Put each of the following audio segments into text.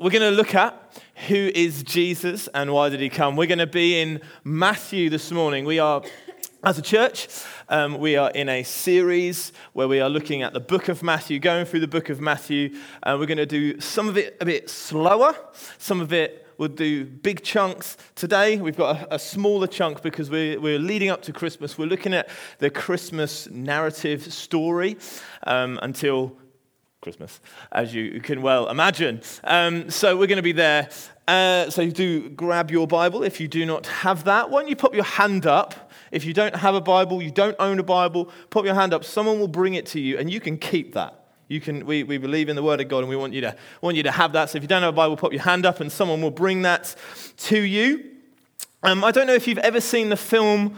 we're going to look at who is Jesus and why did he come. We're going to be in Matthew this morning. We are, as a church, um, we are in a series where we are looking at the book of Matthew, going through the book of Matthew. We're going to do some of it a bit slower, some of it we'll do big chunks. Today, we've got a, a, smaller chunk because we're, we're leading up to Christmas. We're looking at the Christmas narrative story um, until Christmas, as you can well imagine. Um, so we're going to be there. Uh, so do grab your Bible if you do not have that. Why don't you pop your hand up? If you don't have a Bible, you don't own a Bible, pop your hand up. Someone will bring it to you, and you can keep that. You can, we, we believe in the Word of God, and we want you, to, want you to have that. So if you don't have a Bible, pop your hand up, and someone will bring that to you. Um, I don't know if you've ever seen the film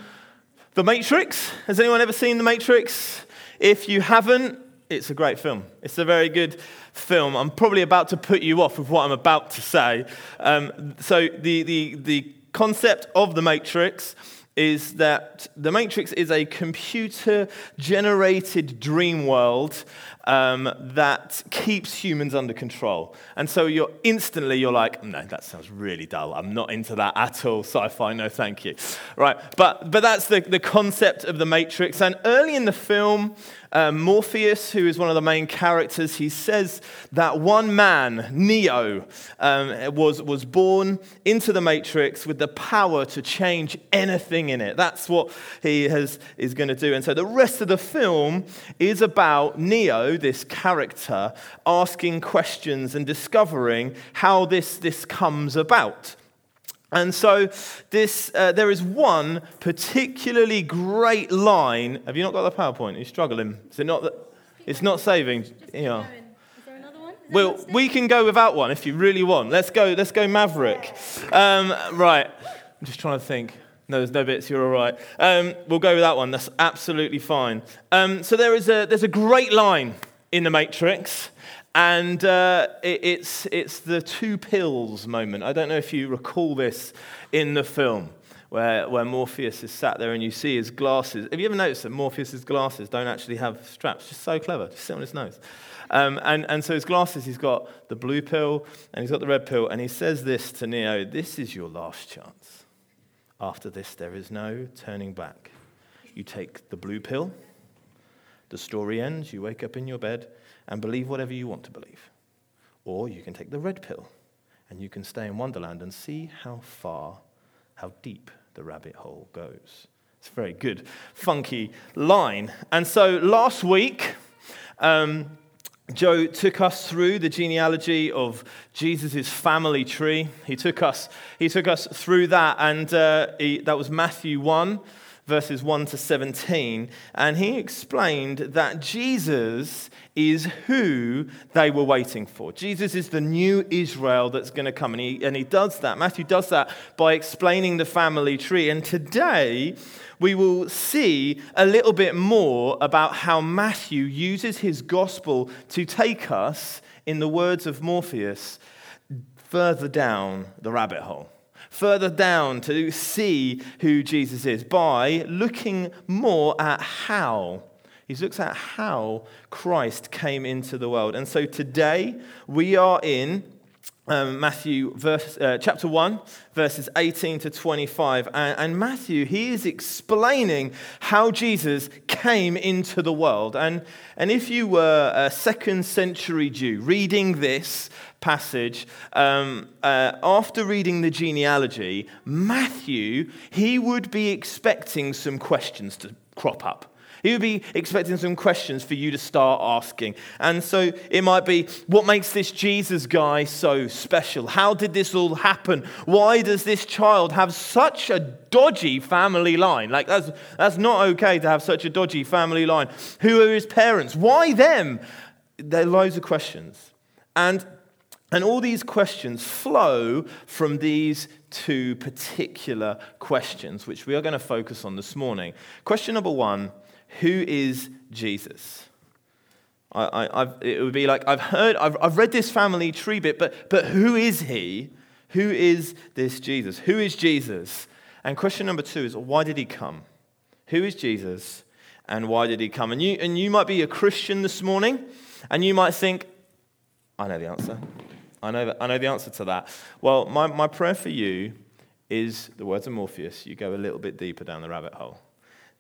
The Matrix. Has anyone ever seen The Matrix? If you haven't, it's a great film. It's a very good film. I'm probably about to put you off with what I'm about to say. Um, so, the, the, the concept of the Matrix is that the Matrix is a computer generated dream world um, that keeps humans under control. And so you're instantly, you're like, no, that sounds really dull. I'm not into that at all. Sci fi, no thank you. Right, but, but that's the, the concept of the Matrix. And early in the film, um, Morpheus, who is one of the main characters, he says that one man, Neo, um, was, was born into the Matrix with the power to change anything in it. That's what he has, is going to do. And so the rest of the film is about Neo, this character, asking questions and discovering how this, this comes about. And so this, uh, there is one particularly great line. Have you not got the PowerPoint? Are you struggling? Is it not? The, it's not saving. Yeah. Well, we can go without one if you really want. Let's go. Let's go Maverick. Um, right. I'm just trying to think. No, there's no bits. You're all right. Um, we'll go with that one. That's absolutely fine. Um, so there is a there's a great line in the Matrix. And uh, it, it's, it's the two pills moment. I don't know if you recall this in the film where, where Morpheus is sat there and you see his glasses. Have you ever noticed that Morpheus's glasses don't actually have straps? Just so clever, just sit on his nose. Um, and, and so his glasses, he's got the blue pill and he's got the red pill, and he says this to Neo This is your last chance. After this, there is no turning back. You take the blue pill, the story ends, you wake up in your bed, and believe whatever you want to believe. Or you can take the red pill and you can stay in Wonderland and see how far, how deep the rabbit hole goes. It's a very good, funky line. And so last week, um, Joe took us through the genealogy of Jesus' family tree. He took us, he took us through that, and uh, he, that was Matthew 1, verses 1 to 17. And he explained that Jesus is who they were waiting for. Jesus is the new Israel that's going to come. And he, and he does that. Matthew does that by explaining the family tree. And today, we will see a little bit more about how Matthew uses his gospel to take us, in the words of Morpheus, further down the rabbit hole further down to see who Jesus is by looking more at how he looks at how Christ came into the world. And so today we are in um, Matthew verse, uh, chapter 1, verses 18 to 25. And, and, Matthew, he is explaining how Jesus came into the world. And, and if you were a second century Jew reading this passage, um, uh, after reading the genealogy, Matthew, he would be expecting some questions to crop up. He would be expecting some questions for you to start asking. And so it might be what makes this Jesus guy so special? How did this all happen? Why does this child have such a dodgy family line? Like, that's, that's not okay to have such a dodgy family line. Who are his parents? Why them? There are loads of questions. And and all these questions flow from these two particular questions, which we are going to focus on this morning. Question number one who is Jesus? I, I, it would be like, I've heard, I've, I've read this family tree bit, but, but who is he? Who is this Jesus? Who is Jesus? And question number two is, why did he come? Who is Jesus and why did he come? And you, and you might be a Christian this morning and you might think, I know the answer. I know, I know the answer to that. Well, my, my prayer for you is the words of Morpheus you go a little bit deeper down the rabbit hole.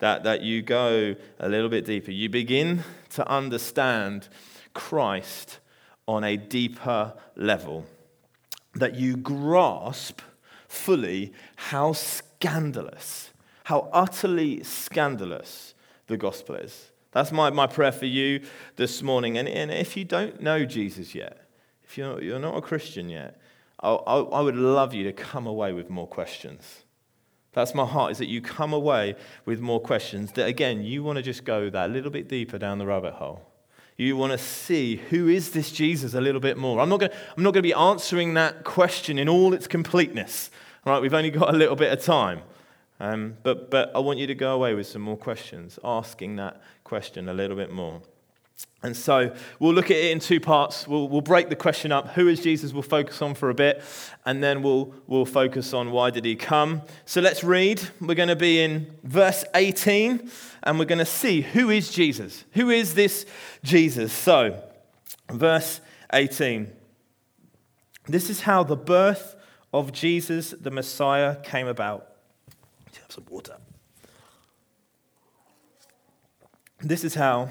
That, that you go a little bit deeper. You begin to understand Christ on a deeper level. That you grasp fully how scandalous, how utterly scandalous the gospel is. That's my, my prayer for you this morning. And, and if you don't know Jesus yet, if you're, you're not a Christian yet, I, I, I would love you to come away with more questions. That's my heart, is that you come away with more questions. That again, you want to just go that little bit deeper down the rabbit hole. You want to see who is this Jesus a little bit more. I'm not going, I'm not going to be answering that question in all its completeness. All right, we've only got a little bit of time. Um, but, but I want you to go away with some more questions, asking that question a little bit more. And so we'll look at it in two parts. We'll, we'll break the question up. Who is Jesus? We'll focus on for a bit. And then we'll, we'll focus on why did he come. So let's read. We're going to be in verse 18 and we're going to see who is Jesus? Who is this Jesus? So, verse 18. This is how the birth of Jesus the Messiah came about. Have some water. This is how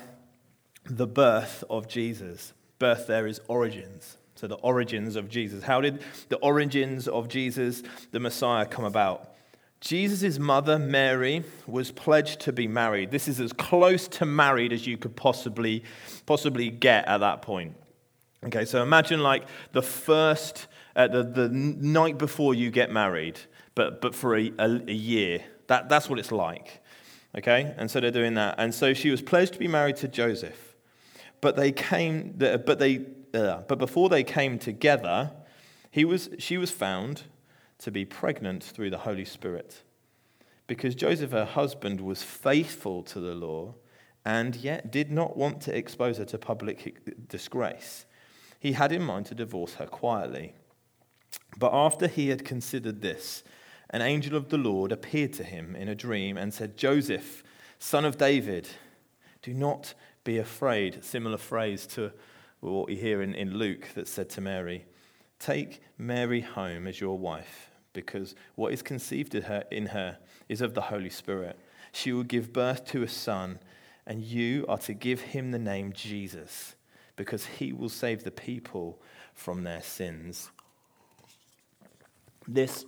the birth of Jesus. Birth there is origins. So, the origins of Jesus. How did the origins of Jesus, the Messiah, come about? Jesus' mother, Mary, was pledged to be married. This is as close to married as you could possibly, possibly get at that point. Okay, so imagine like the first, uh, the, the night before you get married, but, but for a, a, a year. That, that's what it's like. Okay, and so they're doing that. And so she was pledged to be married to Joseph. But they came, but they, uh, but before they came together, he was, she was found to be pregnant through the Holy Spirit. Because Joseph, her husband, was faithful to the law and yet did not want to expose her to public disgrace. He had in mind to divorce her quietly. But after he had considered this, an angel of the Lord appeared to him in a dream and said, Joseph, son of David, do not be afraid. Similar phrase to what we hear in, in Luke that said to Mary, Take Mary home as your wife, because what is conceived in her, in her is of the Holy Spirit. She will give birth to a son, and you are to give him the name Jesus, because he will save the people from their sins. This,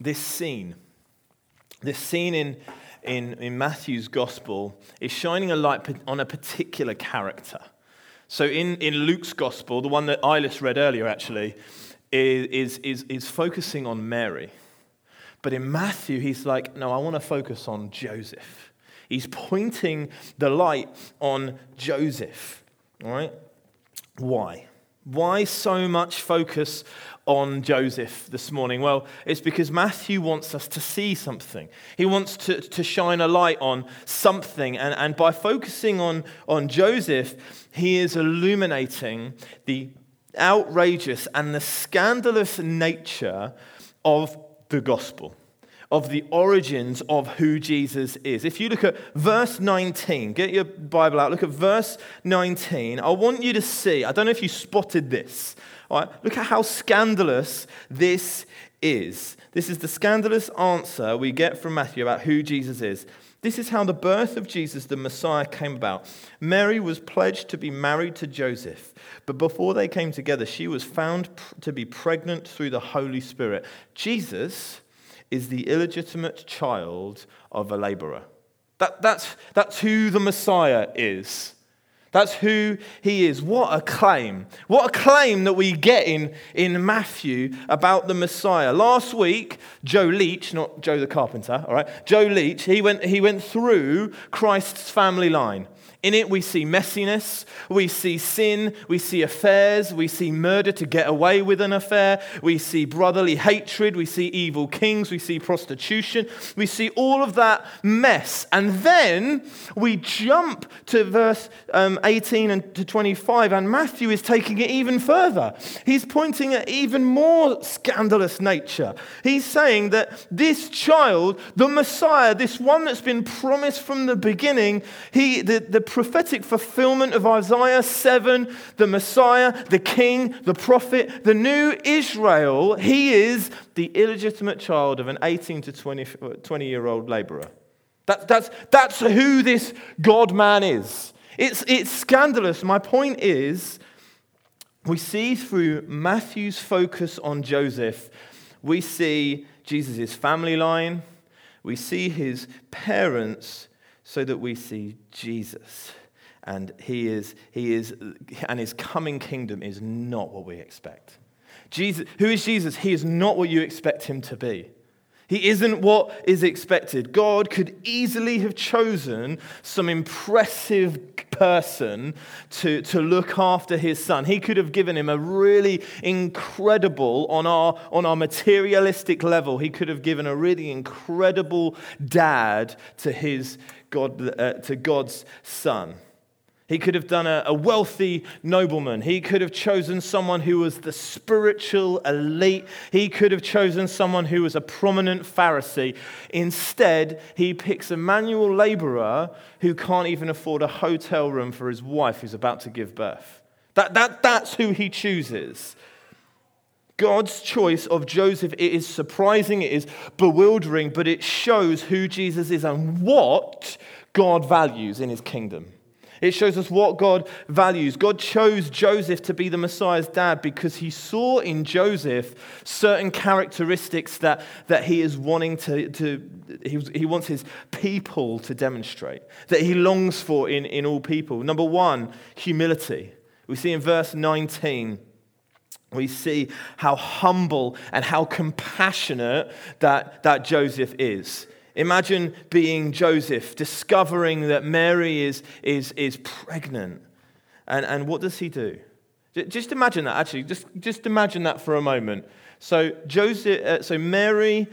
this scene, this scene in in, in Matthew's gospel is shining a light on a particular character. So in, in Luke's gospel, the one that Eilis read earlier actually, is, is, is focusing on Mary. But in Matthew, he's like, no, I want to focus on Joseph. He's pointing the light on Joseph. All right? Why? Why so much focus on Joseph this morning? Well, it's because Matthew wants us to see something. He wants to, to shine a light on something. And, and by focusing on, on Joseph, he is illuminating the outrageous and the scandalous nature of the gospel of the origins of who Jesus is. If you look at verse 19, get your Bible out, look at verse 19. I want you to see, I don't know if you spotted this. All right, look at how scandalous this is. This is the scandalous answer we get from Matthew about who Jesus is. This is how the birth of Jesus, the Messiah, came about. Mary was pledged to be married to Joseph, but before they came together, she was found to be pregnant through the Holy Spirit. Jesus is the illegitimate child of a laborer. That, that's, that's who the Messiah is. That's who he is. What a claim. What a claim that we get in, in Matthew about the Messiah. Last week, Joe Leach, not Joe the carpenter, all right, Joe Leach, he went, he went through Christ's family line. In it, we see messiness, we see sin, we see affairs, we see murder to get away with an affair, we see brotherly hatred, we see evil kings, we see prostitution, we see all of that mess. And then we jump to verse um, 18 and to 25, and Matthew is taking it even further. He's pointing at even more scandalous nature. He's saying that this child, the Messiah, this one that's been promised from the beginning, he, the, the prophetic fulfillment of Isaiah 7, the Messiah, the King, the prophet, the new Israel. He is the illegitimate child of an 18 to 20, 20 year old laborer. That, that's, that's who this God man is. It's, it's scandalous. My point is, we see through Matthew's focus on Joseph, we see Jesus' family line, we see his parents, so that we see Jesus. And he is, he is, and his coming kingdom is not what we expect. Jesus, who is Jesus? He is not what you expect him to be. He isn't what is expected. God could easily have chosen some impressive person to, to look after his son. He could have given him a really incredible, on our, on our materialistic level, he could have given a really incredible dad to, his God, uh, to God's son. He could have done a, a, wealthy nobleman. He could have chosen someone who was the spiritual elite. He could have chosen someone who was a prominent Pharisee. Instead, he picks a manual laborer who can't even afford a hotel room for his wife who's about to give birth. That, that, that's who he chooses. God's choice of Joseph, it is surprising, it is bewildering, but it shows who Jesus is and what God values in his kingdom. It shows us what God values. God chose Joseph to be the Messiah's dad because he saw in Joseph certain characteristics that, that he is wanting to, to he, he wants his people to demonstrate, that he longs for in, in all people. Number one, humility. We see in verse 19 we see how humble and how compassionate that, that Joseph is. Imagine being Joseph, discovering that Mary is, is, is pregnant. And, and what does he do? Just imagine that, actually. Just, just imagine that for a moment. So, Joseph, uh, so Mary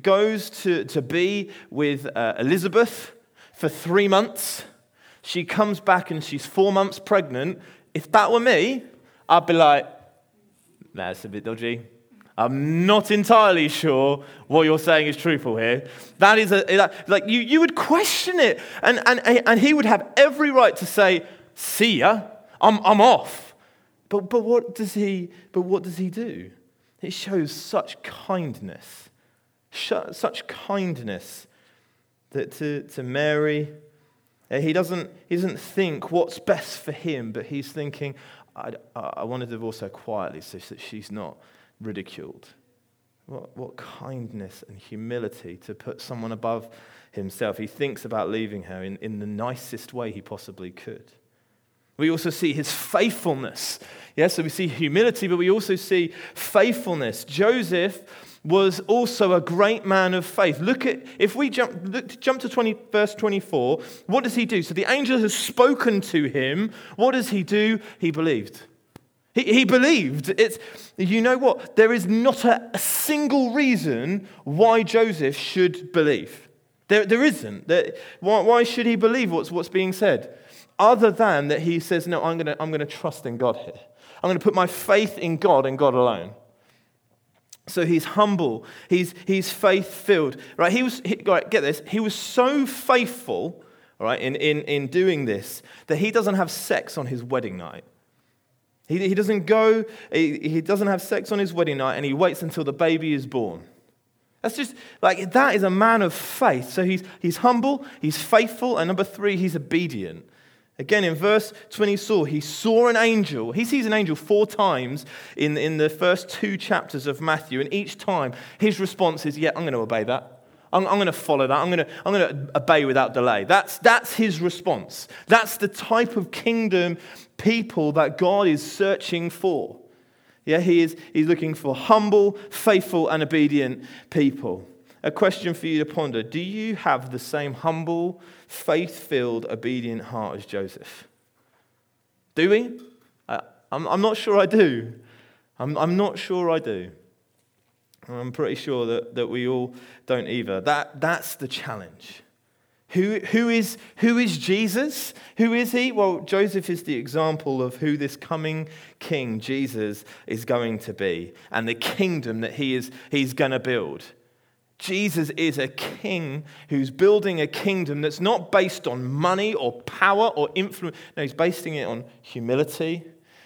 goes to, to be with uh, Elizabeth for three months. She comes back and she's four months pregnant. If that were me, I'd be like, that's a bit dodgy. I'm not entirely sure what you're saying is truthful here. That is a, like you, you would question it. And, and, and he would have every right to say, see ya, I'm, I'm off. But, but, what does he, but what does he do? It shows such kindness, such kindness that to, to Mary, eh, he doesn't, he doesn't think what's best for him, but he's thinking, I, I want to divorce her quietly so that she's not ridiculed. What, what kindness and humility to put someone above himself. He thinks about leaving her in, in the nicest way he possibly could. We also see his faithfulness. Yes, so we see humility, but we also see faithfulness. Joseph was also a great man of faith. Look at, if we jump, look, jump to 20, verse 24, what does he do? So the angel has spoken to him. What does he do? He believed. He, he believed. It's, you know what? There is not a, a single reason why Joseph should believe. There, there isn't. There, why, why should he believe what's, what's being said? Other than that he says, No, I'm going to I'm going to trust in God here. I'm going to put my faith in God and God alone. So he's humble, he's, he's faith filled. Right? He was, he, right, get this, he was so faithful right, in, in, in doing this that he doesn't have sex on his wedding night. He, he doesn't go, he, he doesn't have sex on his wedding night, and he waits until the baby is born. That's just like that is a man of faith. So he's, he's humble, he's faithful, and number three, he's obedient. Again, in verse 20, saw he saw an angel. He sees an angel four times in, in the first two chapters of Matthew, and each time his response is, Yeah, I'm going to obey that. I'm, I'm going to follow that. I'm going to, I'm going to obey without delay. That's, that's his response. That's the type of kingdom people that God is searching for. Yeah, he is he's looking for humble, faithful, and obedient people. A question for you to ponder Do you have the same humble, faith filled, obedient heart as Joseph? Do we? I'm, I'm not sure I do. I'm, I'm not sure I do. I'm pretty sure that, that we all don't either. That, that's the challenge. Who, who, is, who is Jesus? Who is he? Well, Joseph is the example of who this coming king, Jesus, is going to be and the kingdom that he is, he's going to build. Jesus is a king who's building a kingdom that's not based on money or power or influence. No, he's basing it on humility.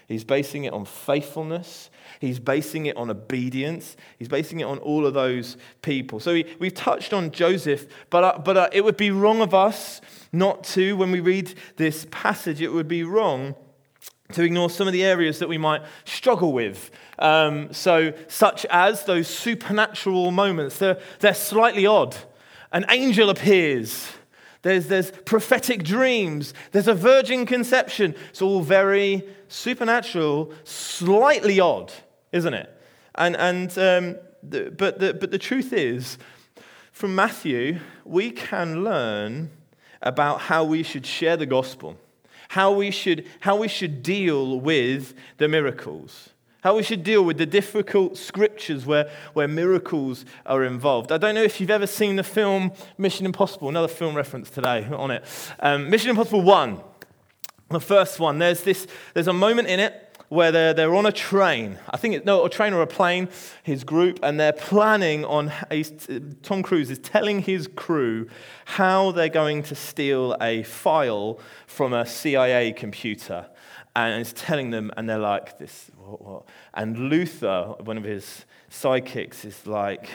He's basing it on faithfulness. He's basing it on obedience. He's basing it on all of those people. So we, we've touched on Joseph, but, uh, but uh, it would be wrong of us not to, when we read this passage, it would be wrong to ignore some of the areas that we might struggle with. Um, so, such as those supernatural moments, they're, they're slightly odd. An angel appears. There's, there's prophetic dreams. There's a virgin conception. It's all very supernatural, slightly odd, isn't it? And, and um, the, but, the, but the truth is, from Matthew, we can learn about how we should share the gospel how we should, how we should deal with the miracles, how we should deal with the difficult scriptures where, where miracles are involved. I don't know if you've ever seen the film Mission Impossible, another film reference today on it. Um, Mission Impossible 1, the first one, there's, this, there's a moment in it where they're, they're on a train. I think it's no, a train or a plane, his group, and they're planning on. Tom Cruise is telling his crew how they're going to steal a file from a CIA computer. And he's telling them, and they're like, this, what, what? And Luther, one of his sidekicks, is like,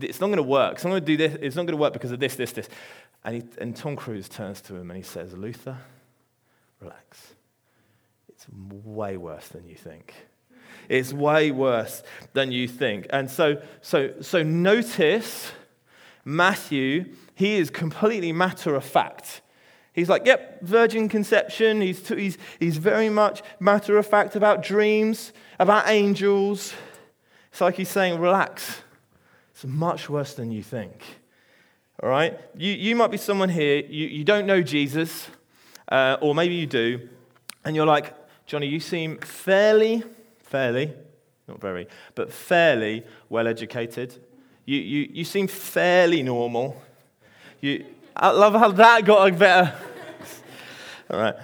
it's not going to work. It's going to do this. It's not going to work because of this, this, this. And, he, and Tom Cruise turns to him and he says, Luther, relax way worse than you think. It's way worse than you think. And so, so, so notice Matthew, he is completely matter of fact. He's like, yep, virgin conception. He's, he's, he's very much matter of fact about dreams, about angels. It's like he's saying, relax. It's much worse than you think. All right? You, you might be someone here, you, you don't know Jesus, uh, or maybe you do, and you're like, Jonny, you seem fairly, fairly, not very, but fairly well educated. You, you, you seem fairly normal. You, I love how that got a better. All right.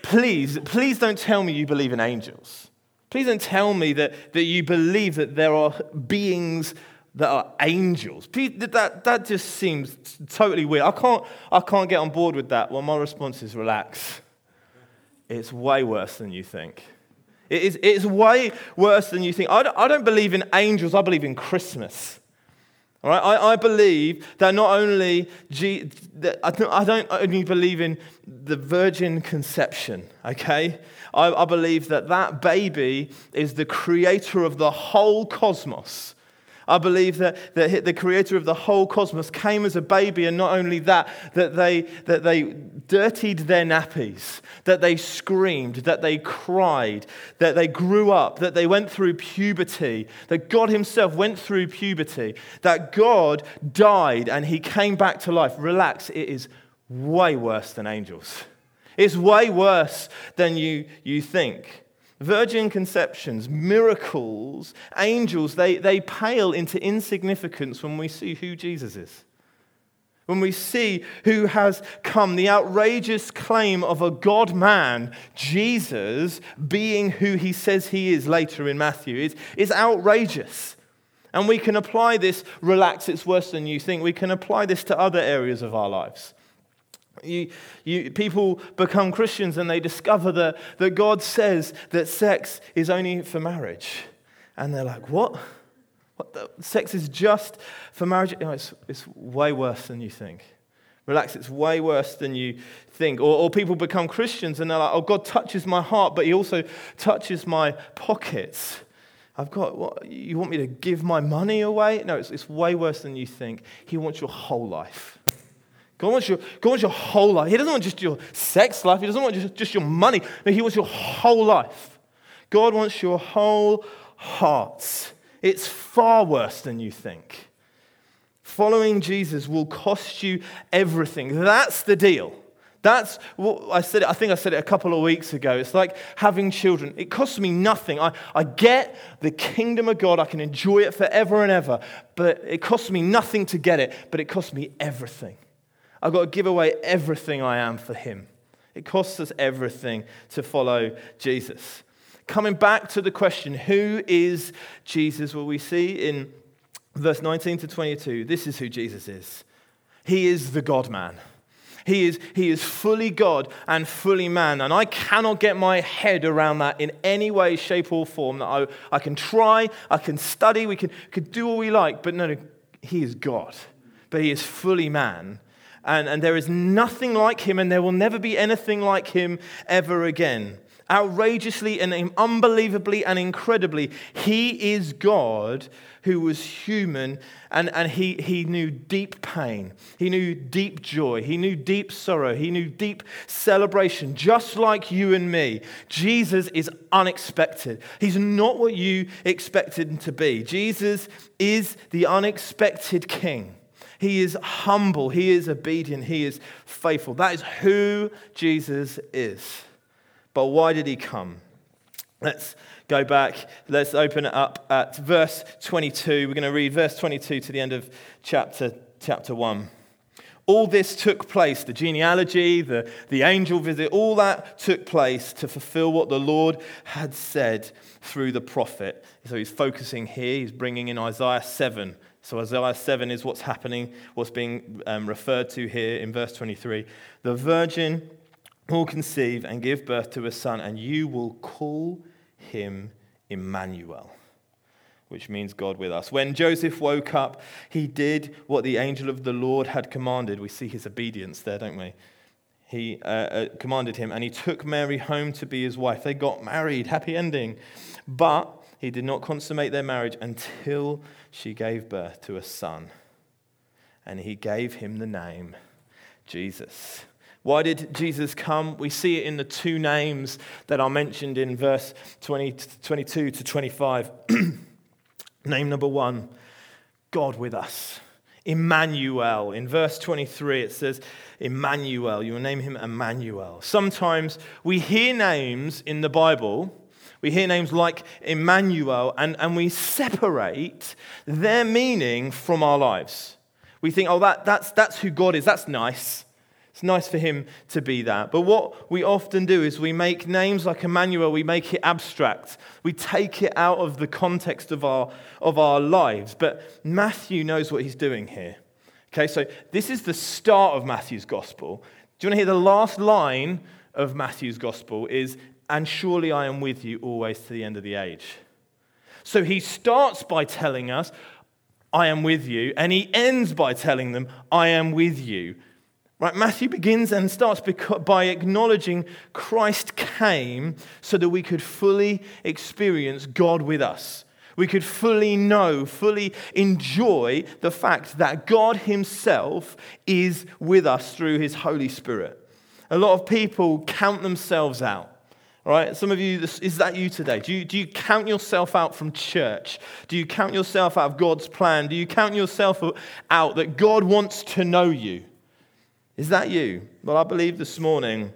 Please, please don't tell me you believe in angels. Please don't tell me that, that you believe that there are beings that are angels. Please, that, that just seems totally weird. I can't, I can't get on board with that. Well, my response is relax. It's way worse than you think. It is, it's way worse than you think. I don't, I don't believe in angels, I believe in Christmas. All right? I, I believe that not only, G, that I don't only believe in the virgin conception, okay? I, I believe that that baby is the creator of the whole cosmos. I believe that, that the creator of the whole cosmos came as a baby, and not only that, that they, that they dirtied their nappies, that they screamed, that they cried, that they grew up, that they went through puberty, that God Himself went through puberty, that God died and He came back to life. Relax, it is way worse than angels. It's way worse than you, you think. Virgin conceptions, miracles, angels, they, they pale into insignificance when we see who Jesus is. When we see who has come, the outrageous claim of a God man, Jesus, being who he says he is later in Matthew, is, is outrageous. And we can apply this, relax, it's worse than you think. We can apply this to other areas of our lives. You, you, people become Christians and they discover that, that God says that sex is only for marriage. And they're like, what? what the, sex is just for marriage? Know, it's, it's way worse than you think. Relax, it's way worse than you think. Or, or people become Christians and they're like, oh, God touches my heart, but He also touches my pockets. I've got, what, you want me to give my money away? No, it's, it's way worse than you think. He wants your whole life. God wants, your, God wants your whole life. He doesn't want just your sex life. He doesn't want just, just your money. No, He wants your whole life. God wants your whole heart. It's far worse than you think. Following Jesus will cost you everything. That's the deal. That's what I said. I think I said it a couple of weeks ago. It's like having children. It costs me nothing. I, I get the kingdom of God. I can enjoy it forever and ever. But it costs me nothing to get it, but it costs me everything. I've got to give away everything I am for Him. It costs us everything to follow Jesus. Coming back to the question, who is Jesus? Well, we see in verse 19 to 22, this is who Jesus is. He is the God man. He is, he is fully God and fully man. And I cannot get my head around that in any way, shape, or form. That I, I can try, I can study, we can, can do all we like, but no, no, he is God. But he is fully man. And, and there is nothing like him, and there will never be anything like him ever again outrageously and unbelievably and incredibly, he is God who was human and, and he, he knew deep pain. He knew deep joy. He knew deep sorrow. He knew deep celebration, just like you and me. Jesus is unexpected. He's not what you expected him to be. Jesus is the unexpected king. He is humble. He is obedient. He is faithful. That is who Jesus is. But why did he come? Let's go back. Let's open it up at verse 22. We're going to read verse 22 to the end of chapter, chapter 1. All this took place the genealogy, the, the angel visit, all that took place to fulfill what the Lord had said through the prophet. So he's focusing here, he's bringing in Isaiah 7. So Isaiah 7 is what's happening, what's being um, referred to here in verse 23. The virgin will conceive and give birth to a son, and you will call him Emmanuel, which means God with us. When Joseph woke up, he did what the angel of the Lord had commanded. We see his obedience there, don't we? He uh, uh, commanded him, and he took Mary home to be his wife. They got married, happy ending. But he did not consummate their marriage until she gave birth to a son. And he gave him the name Jesus why did Jesus come? We see it in the two names that are mentioned in verse 20, 22 to 25. Name number one God with us. Emmanuel. In verse 23, it says, Emmanuel. You will name him Emmanuel. Sometimes we hear names in the Bible, we hear names like Emmanuel, and, and we separate their meaning from our lives. We think, oh, that, that's, that's who God is. That's nice. It's nice for him to be that. But what we often do is we make names like Emmanuel, we make it abstract. We take it out of the context of our, of our lives. But Matthew knows what he's doing here. Okay, so this is the start of Matthew's gospel. Do you want to hear the last line of Matthew's gospel is, and surely I am with you always to the end of the age. So he starts by telling us, I am with you, and he ends by telling them, I am with you. Right, Matthew begins and starts by acknowledging Christ came so that we could fully experience God with us. We could fully know, fully enjoy the fact that God Himself is with us through His Holy Spirit. A lot of people count themselves out. Right? Some of you, is that you today? Do you, do you count yourself out from church? Do you count yourself out of God's plan? Do you count yourself out that God wants to know you? Is that you? Well, I believe this morning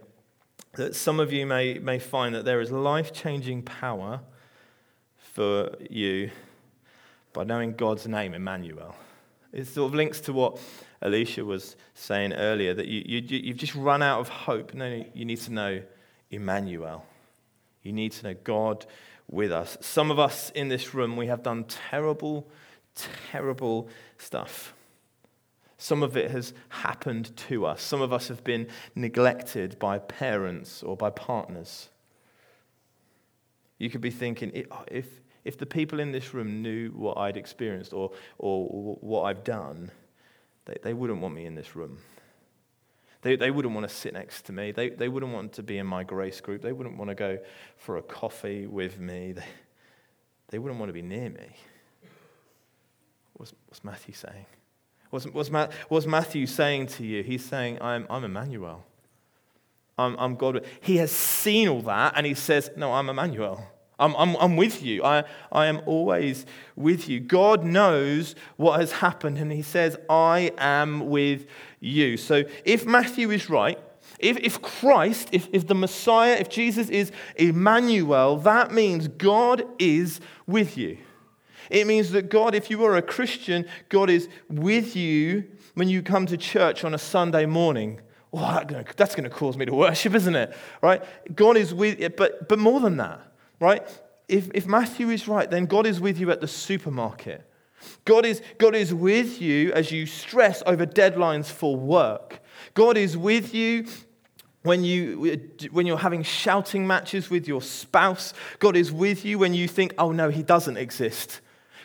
that some of you may, may find that there is life changing power for you by knowing God's name, Emmanuel. It sort of links to what Alicia was saying earlier that you, you, you've just run out of hope. No, you need to know Emmanuel. You need to know God with us. Some of us in this room, we have done terrible, terrible stuff. Some of it has happened to us. Some of us have been neglected by parents or by partners. You could be thinking, if, if the people in this room knew what I'd experienced or, or what I've done, they, they wouldn't want me in this room. They, they wouldn't want to sit next to me. They, they wouldn't want to be in my grace group. They wouldn't want to go for a coffee with me. They, they wouldn't want to be near me. What's, what's Matthew saying? What's, what's, what's Matthew saying to you? He's saying, I'm, I'm Emmanuel. I'm, I'm God. He has seen all that and he says, No, I'm Emmanuel. I'm, I'm, I'm with you. I, I am always with you. God knows what has happened and he says, I am with you. So if Matthew is right, if, if Christ, if, if the Messiah, if Jesus is Emmanuel, that means God is with you. It means that God, if you are a Christian, God is with you when you come to church on a Sunday morning. Oh, that's going to cause me to worship, isn't it? Right? God is with you, but, but more than that, right? If, if Matthew is right, then God is with you at the supermarket. God is, God is with you as you stress over deadlines for work. God is with you when, you, when you're having shouting matches with your spouse. God is with you when you think, oh no, he doesn't exist.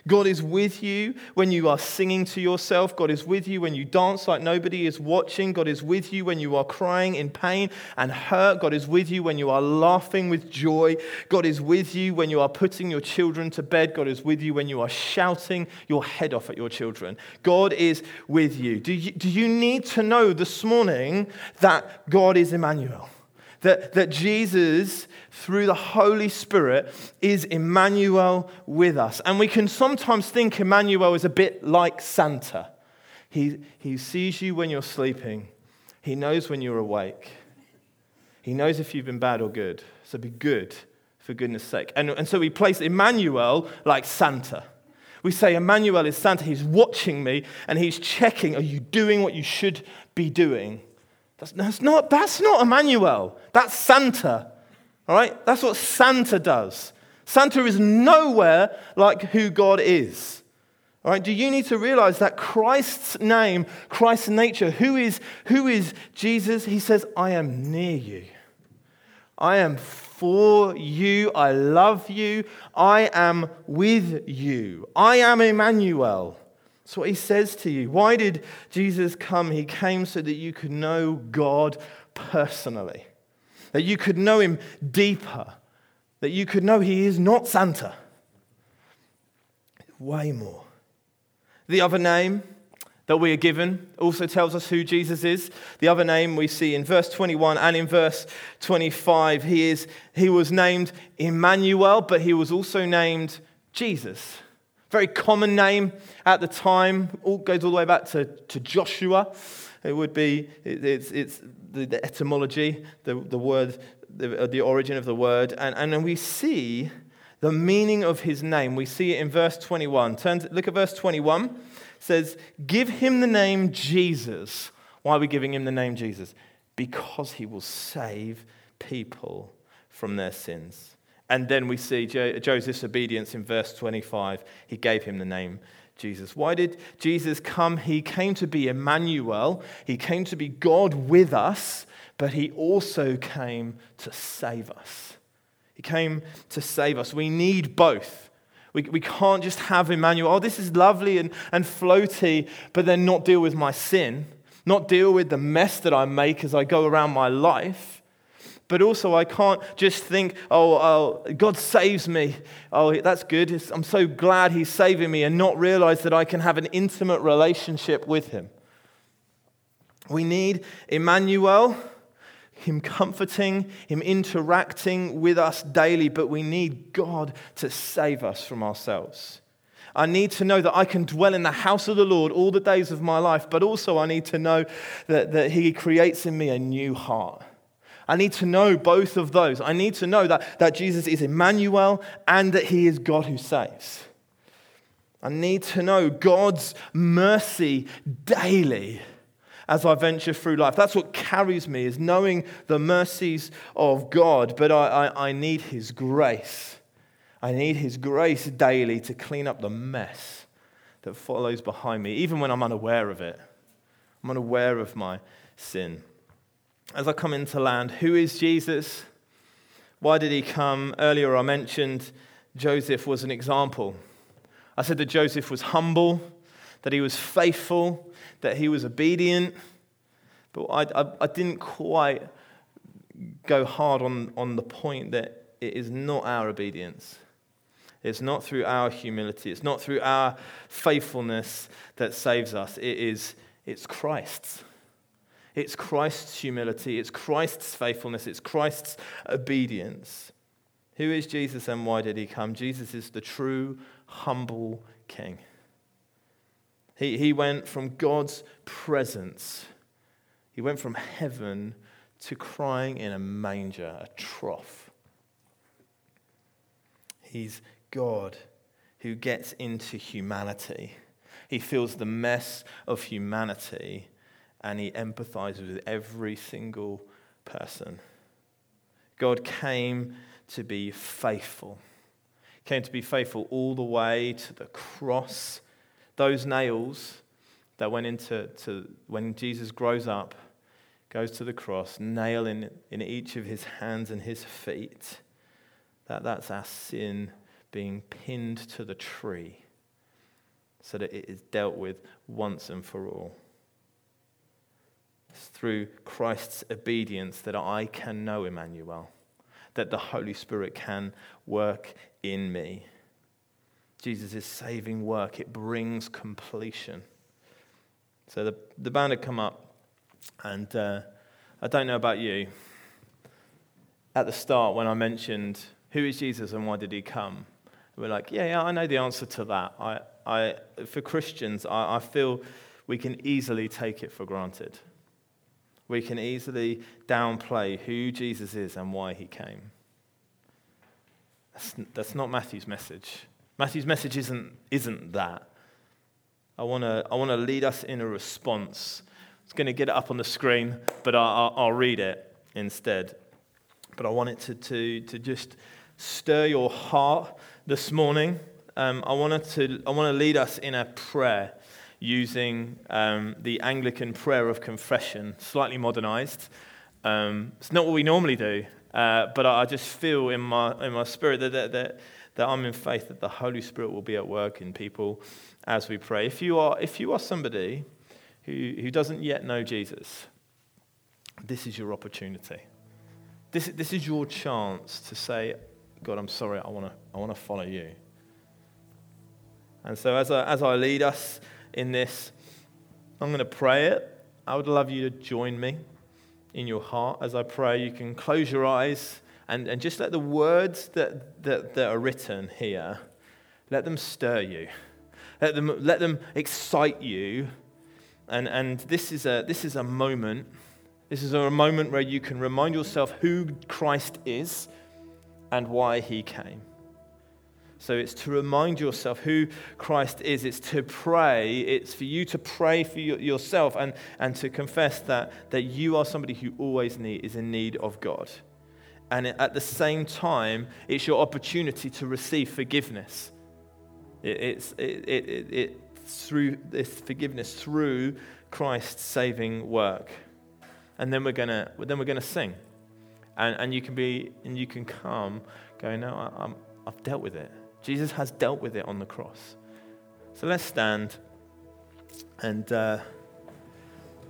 God is with you when you are singing to yourself. God is with you when you dance like nobody is watching. God is with you when you are crying in pain and hurt. God is with you when you are laughing with joy. God is with you when you are putting your children to bed. God is with you when you are shouting your head off at your children. God is with you. Do you, do you need to know this morning that God is Emmanuel? That, that Jesus, through the Holy Spirit, is Emmanuel with us. And we can sometimes think Emmanuel is a bit like Santa. He, he sees you when you're sleeping, he knows when you're awake, he knows if you've been bad or good. So be good, for goodness sake. And, and so we place Emmanuel like Santa. We say Emmanuel is Santa. He's watching me and he's checking, are you doing what you should be doing? That's, not, that's not Emmanuel. That's Santa. All right? That's what Santa does. Santa is nowhere like who God is. All right? Do you need to realize that Christ's name, Christ's nature, who is, who is Jesus? He says, I am near you. I am for you. I love you. I am with you. I am Emmanuel. That's what he says to you. Why did Jesus come? He came so that you could know God personally, that you could know him deeper, that you could know he is not Santa. Way more. The other name that we are given also tells us who Jesus is. The other name we see in verse 21 and in verse 25, he, is, he was named Emmanuel, but he was also named Jesus. Very common name at the time, all goes all the way back to, to Joshua. It would be, it, it's, it's the, the, etymology, the, the word, the, uh, the origin of the word. And, and we see the meaning of his name. We see it in verse 21. Turn look at verse 21. It says, Give him the name Jesus. Why are we giving him the name Jesus? Because he will save people from their sins. And then we see Joseph's obedience in verse 25. He gave him the name Jesus. Why did Jesus come? He came to be Emmanuel, he came to be God with us, but he also came to save us. He came to save us. We need both. We, we can't just have Emmanuel. Oh, this is lovely and, and floaty, but then not deal with my sin, not deal with the mess that I make as I go around my life. But also, I can't just think, oh, oh, God saves me. Oh, that's good. I'm so glad He's saving me, and not realize that I can have an intimate relationship with Him. We need Emmanuel, Him comforting, Him interacting with us daily, but we need God to save us from ourselves. I need to know that I can dwell in the house of the Lord all the days of my life, but also I need to know that, that He creates in me a new heart I need to know both of those. I need to know that, that Jesus is Emmanuel and that he is God who saves. I need to know God's mercy daily as I venture through life. That's what carries me, is knowing the mercies of God. But I, I, I need his grace. I need his grace daily to clean up the mess that follows behind me, even when I'm unaware of it. I'm unaware of my sin as I come into land, who is Jesus? Why did he come? Earlier I mentioned Joseph was an example. I said that Joseph was humble, that he was faithful, that he was obedient, but I, I, I didn't quite go hard on, on the point that it is not our obedience. It's not through our humility. It's not through our faithfulness that saves us. It is it's Christ's. It's Christ's humility, it's Christ's faithfulness, it's Christ's obedience. Who is Jesus and why did he come? Jesus is the true, humble king. He, he went from God's presence, he went from heaven to crying in a manger, a trough. He's God who gets into humanity. He feels the mess of humanity and he empathizes with every single person. God came to be faithful. Came to be faithful all the way to the cross Those nails that went into to, when Jesus grows up, goes to the cross, nail in, in each of his hands and his feet. That, that's our sin being pinned to the tree so that it is dealt with once and for all. It's through Christ's obedience that I can know Emmanuel, that the Holy Spirit can work in me. Jesus' is saving work, it brings completion. So the, the band had come up, and uh, I don't know about you. At the start, when I mentioned who is Jesus and why did he come, we're like, yeah, yeah, I know the answer to that. I, I, for Christians, I, I feel we can easily take it for granted. We can easily downplay who Jesus is and why he came. That's, that's not Matthew's message. Matthew's message isn't, isn't that. I want to I wanna lead us in a response. It's going to get it up on the screen, but I'll, I'll read it instead. But I want it to, to, to just stir your heart this morning. Um, to, I want to lead us in a prayer using um, the Anglican prayer of confession, slightly modernized. Um, it's not what we normally do, uh, but I, I just feel in my, in my spirit that, that, that that I'm in faith that the Holy Spirit will be at work in people as we pray. If you are, if you are somebody who, who doesn't yet know Jesus, this is your opportunity. This, this is your chance to say, God, I'm sorry, I want to I wanna follow you. And so, as I, as I lead us in this, I'm going to pray it. I would love you to join me in your heart as I pray. You can close your eyes and, and just let the words that, that, that are written here, let them stir you. Let them, let them excite you. And, and this, is a, this is a moment. This is a moment where you can remind yourself who Christ is and why he came. So it's to remind yourself who Christ is. It's to pray. It's for you to pray for yourself and, and to confess that, that you are somebody who always need, is in need of God and at the same time, it's your opportunity to receive forgiveness. It, it's it, it, it, through this forgiveness through Christ's saving work, and then we're gonna then we're gonna sing, and and you can be and you can come going, no, I, I'm, I've dealt with it. Jesus has dealt with it on the cross. So let's stand, and uh,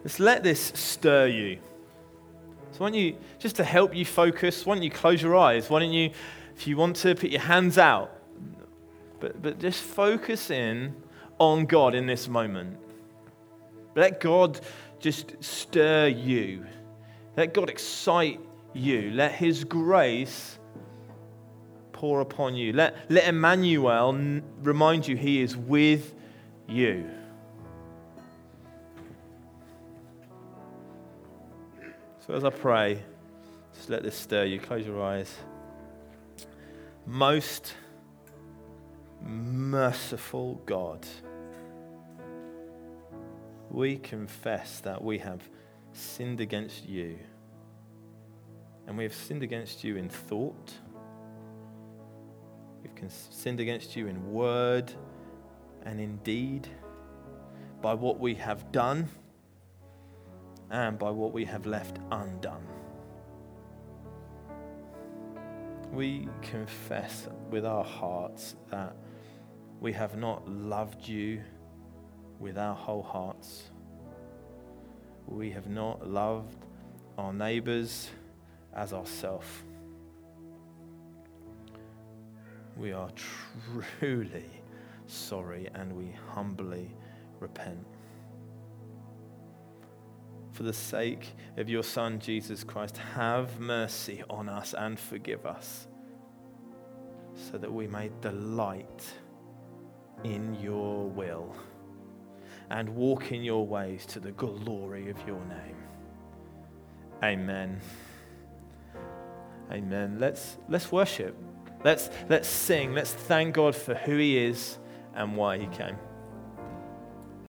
let's let this stir you. So, why don't you, just to help you focus, why don't you close your eyes? Why don't you, if you want to, put your hands out? But, but just focus in on God in this moment. Let God just stir you. Let God excite you. Let His grace pour upon you. Let, let Emmanuel n- remind you He is with you. So as I pray, just let this stir you. Close your eyes. Most merciful God, we confess that we have sinned against you. And we have sinned against you in thought. We've sinned against you in word and in deed, by what we have done and by what we have left undone. We confess with our hearts that we have not loved you with our whole hearts. We have not loved our neighbors as ourselves. We are truly sorry and we humbly repent for the sake of your Son, Jesus Christ, have mercy on us and forgive us, so that we may delight in your will and walk in your ways to the glory of your name. Amen. Amen. Let's, let's worship. Let's, let's sing. Let's thank God for who He is and why He came.